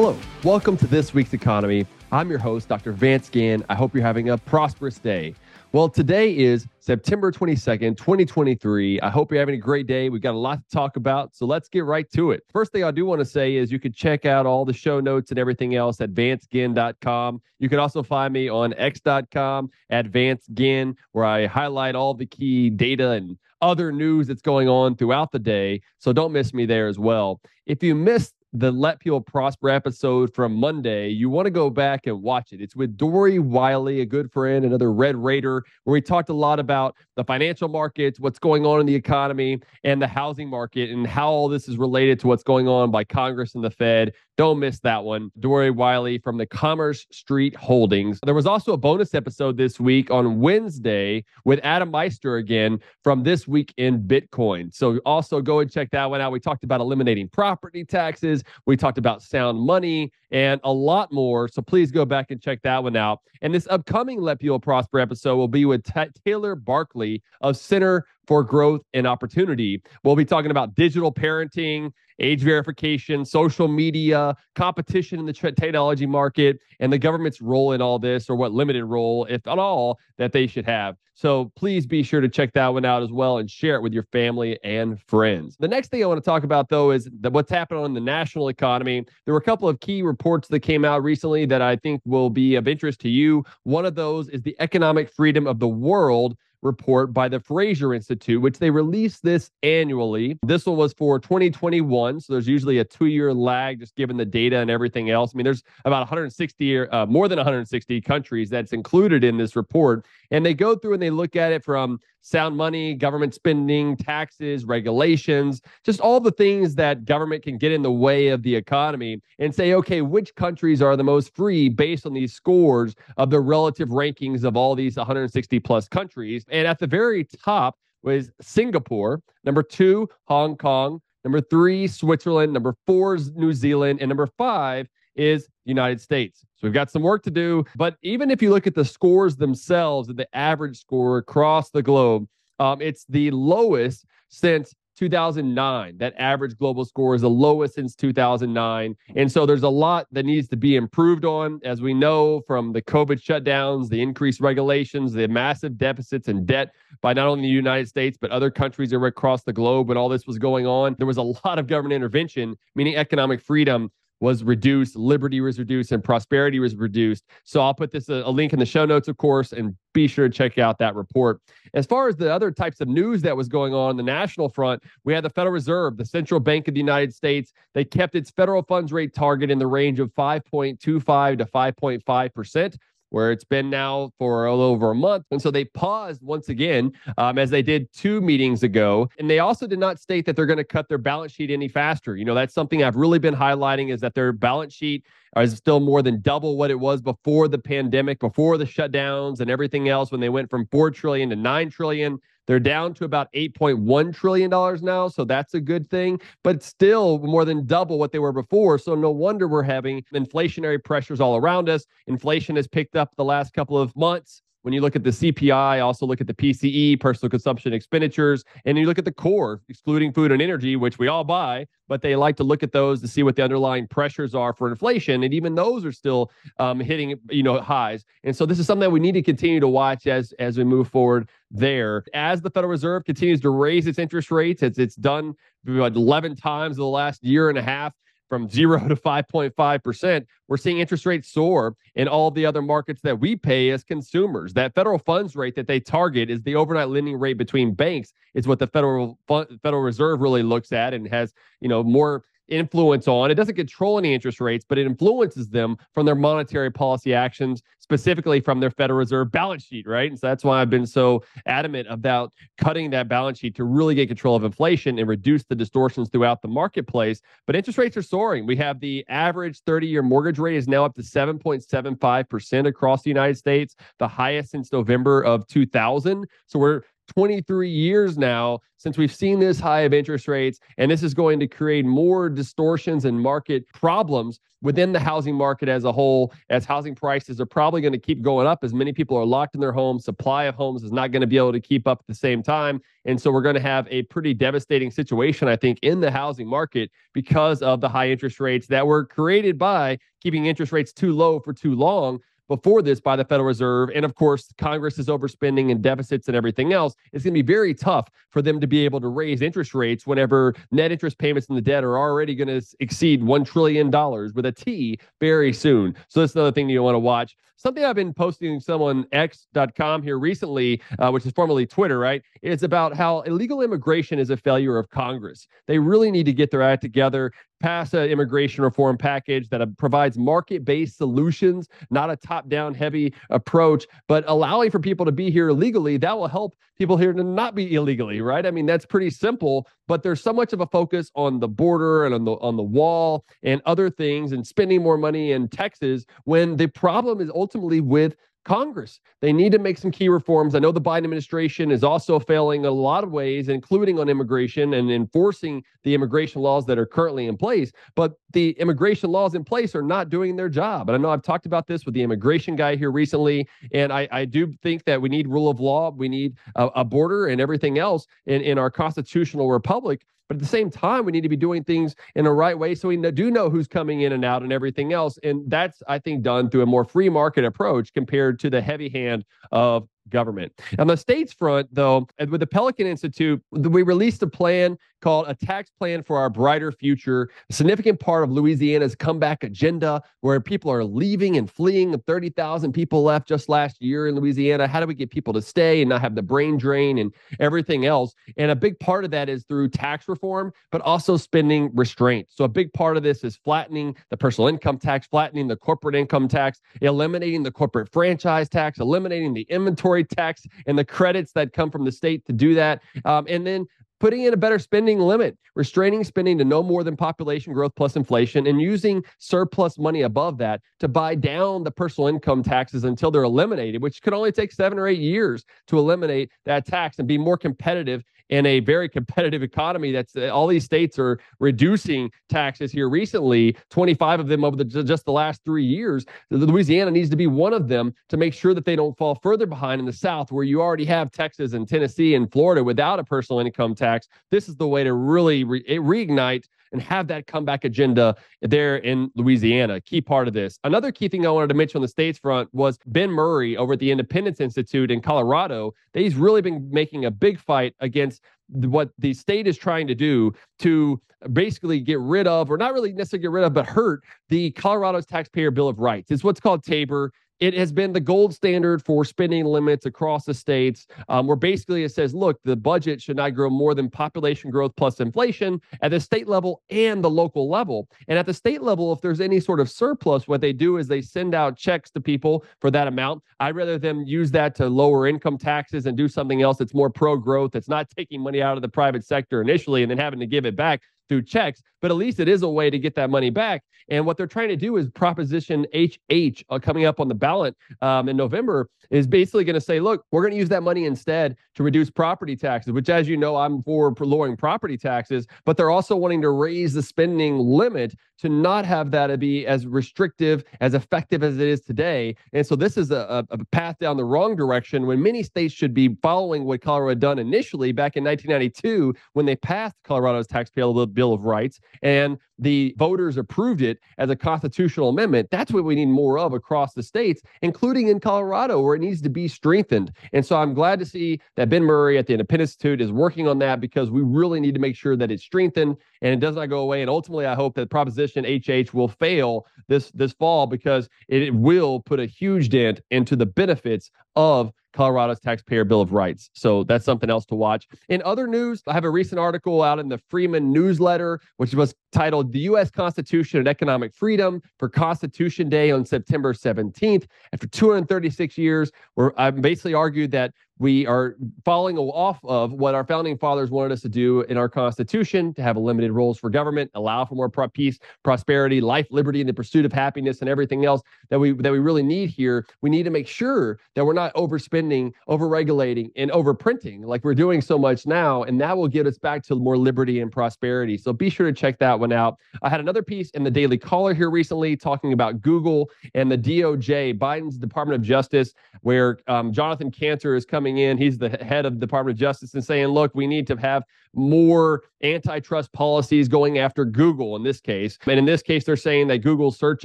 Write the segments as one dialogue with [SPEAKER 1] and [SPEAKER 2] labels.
[SPEAKER 1] Hello, welcome to this week's economy. I'm your host, Dr. Vance Ginn. I hope you're having a prosperous day. Well, today is September 22nd, 2023. I hope you're having a great day. We've got a lot to talk about, so let's get right to it. First thing I do want to say is you can check out all the show notes and everything else at vanceginn.com. You can also find me on x.com at vanceginn, where I highlight all the key data and other news that's going on throughout the day. So don't miss me there as well. If you missed the Let People Prosper episode from Monday, you want to go back and watch it. It's with Dory Wiley, a good friend, another Red Raider, where we talked a lot about the financial markets, what's going on in the economy, and the housing market, and how all this is related to what's going on by Congress and the Fed. Don't miss that one. Dory Wiley from the Commerce Street Holdings. There was also a bonus episode this week on Wednesday with Adam Meister again from This Week in Bitcoin. So also go and check that one out. We talked about eliminating property taxes, we talked about sound money, and a lot more. So please go back and check that one out. And this upcoming Let People Prosper episode will be with T- Taylor Barkley of Center for Growth and Opportunity. We'll be talking about digital parenting, age verification, social media, competition in the technology market, and the government's role in all this, or what limited role, if at all, that they should have. So please be sure to check that one out as well and share it with your family and friends. The next thing I want to talk about, though, is what's happening in the national economy. There were a couple of key reports that came out recently that I think will be of interest to you. One of those is the economic freedom of the world report by the Fraser Institute, which they release this annually. This one was for 2021. So there's usually a two year lag just given the data and everything else. I mean, there's about 160 uh, more than 160 countries that's included in this report. And they go through and they look at it from sound money, government spending, taxes, regulations, just all the things that government can get in the way of the economy and say, okay, which countries are the most free based on these scores of the relative rankings of all these 160 plus countries. And at the very top was Singapore, number two, Hong Kong, number three, Switzerland, number four is New Zealand, and number five is the United States. So we've got some work to do. But even if you look at the scores themselves, the average score across the globe, um, it's the lowest since 2009. That average global score is the lowest since 2009. And so there's a lot that needs to be improved on, as we know from the COVID shutdowns, the increased regulations, the massive deficits and debt by not only the United States, but other countries across the globe when all this was going on. There was a lot of government intervention, meaning economic freedom was reduced, liberty was reduced, and prosperity was reduced. So I'll put this a, a, link in the show notes, of course, and be sure to check out that report. As far as the other types of news that was going on on the national front, we had the Federal Reserve, the central bank of the United States. They kept its federal funds rate target in the range of 5.25 to 5.5 percent where it's been now for a little over a month. And so they paused once again, um, as they did two meetings ago. And they also did not state that they're going to cut their balance sheet any faster. You know, that's something I've really been highlighting is that their balance sheet is still more than double what it was before the pandemic, before the shutdowns and everything else when they went from 4 trillion to 9 trillion. They're down to about $8.1 trillion now. So that's a good thing, but still more than double what they were before. So no wonder we're having inflationary pressures all around us. Inflation has picked up the last couple of months. When you look at the CPI, also look at the PCE, personal consumption expenditures, and you look at the core, excluding food and energy, which we all buy, but they like to look at those to see what the underlying pressures are for inflation, and even those are still um, hitting you know highs. And so this is something that we need to continue to watch as as we move forward there. As the Federal Reserve continues to raise its interest rates, it's it's done 11 times in the last year and a half from zero to 5.5%. We're seeing interest rates soar in all the other markets that we pay as consumers. That federal funds rate that they target is the overnight lending rate between banks, is what the Federal Federal Reserve really looks at and has, you know, more influence on. It doesn't control any interest rates, but it influences them from their monetary policy actions, specifically from their Federal Reserve balance sheet, right? And so that's why I've been so adamant about cutting that balance sheet to really get control of inflation and reduce the distortions throughout the marketplace. But interest rates are soaring. We have the average 30 year mortgage rate is now up to 7.75% across the United States, the highest since November of 2000. So we're 23 years now since we've seen this high of interest rates, and this is going to create more distortions and market problems within the housing market as a whole, as housing prices are probably going to keep going up as many people are locked in their homes. Supply of homes is not going to be able to keep up at the same time. And so we're going to have a pretty devastating situation, I think, in the housing market because of the high interest rates that were created by keeping interest rates too low for too long before this by the Federal Reserve. And of course, Congress is overspending and deficits and everything else. It's going to be very tough for them to be able to raise interest rates whenever net interest payments in the debt are already going to exceed $1 trillion with a T very soon. So that's another thing you want to watch. Something I've been posting some on x.com here recently, uh, which is formerly Twitter, right? It's about how illegal immigration is a failure of Congress. They really need to get their act together pass an immigration reform package that uh, provides market based solutions, not a top down heavy approach, but allowing for people to be here legally. That will help people here to not be illegally, right? I mean, that's pretty simple, but there's so much of a focus on the border and on the on the wall and other things and spending more money in Texas when the problem is ultimately with Congress. They need to make some key reforms. I know the Biden administration is also failing in a lot of ways, including on immigration and enforcing the immigration laws that are currently in place. But the immigration laws in place are not doing their job. And I know I've talked about this with the immigration guy here recently. And I, I do think that we need rule of law, we need a, a border and everything else in, in our constitutional republic. But at the same time, we need to be doing things in the right way so we do know who's coming in and out and everything else. And that's, I think, done through a more free market approach compared to the heavy hand of government. On the states front, though, with the Pelican Institute, we released a plan called A Tax Plan for Our Brighter Future, a significant part of Louisiana's comeback agenda, where people are leaving and fleeing. 30,000 people left just last year in Louisiana. How do we get people to stay and not have the brain drain and everything else? And a big part of that is through tax reform, but also spending restraint. So a big part of this is flattening the personal income tax, flattening the corporate income tax, eliminating the corporate franchise tax, eliminating the inventory tax and the credits that come from the state to do that. Um, and then putting in a better spending limit, restraining spending to no more than population growth plus inflation, and using surplus money above that to buy down the personal income taxes until they're eliminated, which could only take seven or eight years to eliminate that tax and be more competitive in a very competitive economy that's uh, all these states are reducing taxes here recently 25 of them over the, just the last three years. Louisiana needs to be one of them to make sure that they don't fall further behind in the south where you already have texas and tennessee and florida without a personal income tax this is the way to really re- eh, reignite and have that comeback agenda there in Louisiana. Key part of this. Another key thing I wanted to mention on the states front was Ben Murray over at the Independence Institute in Colorado. He's really been making a big fight against what the state is trying to do to basically get rid of, or not really necessarily get rid of, but hurt the Colorado's Taxpayer Bill of Rights. It's what's called TABOR it has been the gold standard for spending limits across the states, um, where basically it says, look, the budget should not grow more than population growth plus inflation at the state level and the local level. And at the state level, if there's any sort of surplus, what they do is they send out checks to people for that amount. I'd rather them use that to lower income taxes and do something else that's more pro growth, that's not taking money out of the private sector initially and then having to give it back through checks, but at least it is a way to get that money back. And what they're trying to do is Proposition HH uh, coming up on the ballot um, in November is basically going to say, look, we're going to use that money instead to reduce property taxes, which, as you know, I'm for lowering property taxes, but they're also wanting to raise the spending limit to not have that be as restrictive, as effective as it is today. And so this is a, a path down the wrong direction when many states should be following what Colorado had done initially back in 1992 when they passed Colorado's taxpayer Bill of Rights and the voters approved it as a constitutional amendment. That's what we need more of across the states, including in Colorado, where it needs to be strengthened. And so I'm glad to see that Ben Murray at the Independence Institute is working on that because we really need to make sure that it's strengthened and it does not go away. And ultimately, I hope that Proposition HH will fail this this fall because it will put a huge dent into the benefits of Colorado's Taxpayer Bill of Rights. So that's something else to watch. In other news, I have a recent article out in the Freeman newsletter, which was titled The U.S. Constitution and Economic Freedom for Constitution Day on September 17th. After 236 years, where I basically argued that we are falling off of what our founding fathers wanted us to do in our Constitution to have limited roles for government, allow for more peace, prosperity, life, liberty, and the pursuit of happiness and everything else that we that we really need here. We need to make sure that we're not overspending, overregulating, and overprinting like we're doing so much now, and that will get us back to more liberty and prosperity. So be sure to check that one out. I had another piece in the Daily Caller here recently talking about Google and the DOJ, Biden's Department of Justice, where um, Jonathan Kanter is coming in. He's the head of the Department of Justice and saying, look, we need to have more antitrust policies going after Google in this case. And in this case, they're saying that Google's search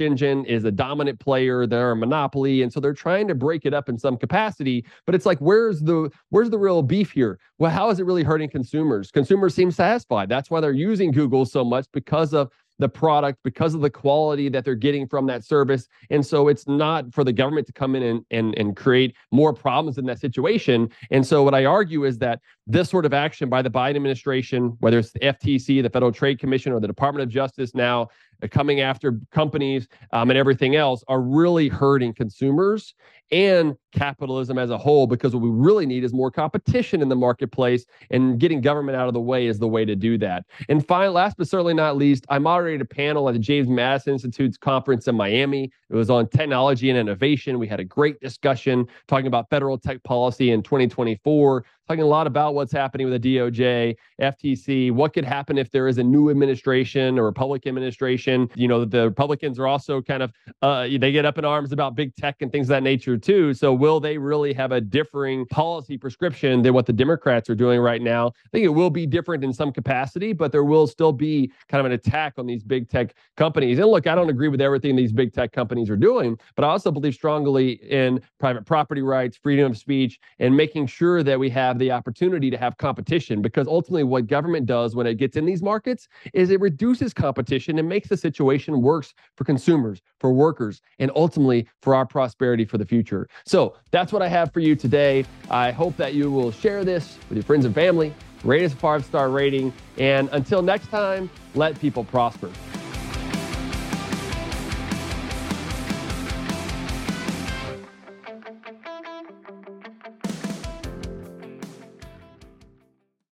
[SPEAKER 1] engine is a dominant player, they're a monopoly. And so they're trying to break it up in some capacity. But it's like, where's the where's the real beef here? Well, how is it really hurting consumers? Consumers seem satisfied. That's why they're using Google so much because of the product because of the quality that they're getting from that service. And so it's not for the government to come in and, and, and create more problems in that situation. And so what I argue is that this sort of action by the Biden administration, whether it's the FTC, the Federal Trade Commission, or the Department of Justice now, coming after companies um, and everything else are really hurting consumers and capitalism as a whole because what we really need is more competition in the marketplace and getting government out of the way is the way to do that. And finally, last but certainly not least, I moderated a panel at the James Madison Institute's conference in Miami. It was on technology and innovation. We had a great discussion talking about federal tech policy in 2024, talking a lot about what's happening with the DOJ, FTC, what could happen if there is a new administration or a Republican administration. You know, the Republicans are also kind of uh, they get up in arms about big tech and things of that nature too. So will they really have a differing policy prescription than what the Democrats are doing right now? I think it will be different in some capacity, but there will still be kind of an attack on these big tech companies. And look, I don't agree with everything these big tech companies are doing, but I also believe strongly in private property rights, freedom of speech, and making sure that we have have the opportunity to have competition because ultimately what government does when it gets in these markets is it reduces competition and makes the situation worse for consumers, for workers, and ultimately for our prosperity for the future. So that's what I have for you today. I hope that you will share this with your friends and family, rate us a five star rating, and until next time, let people prosper.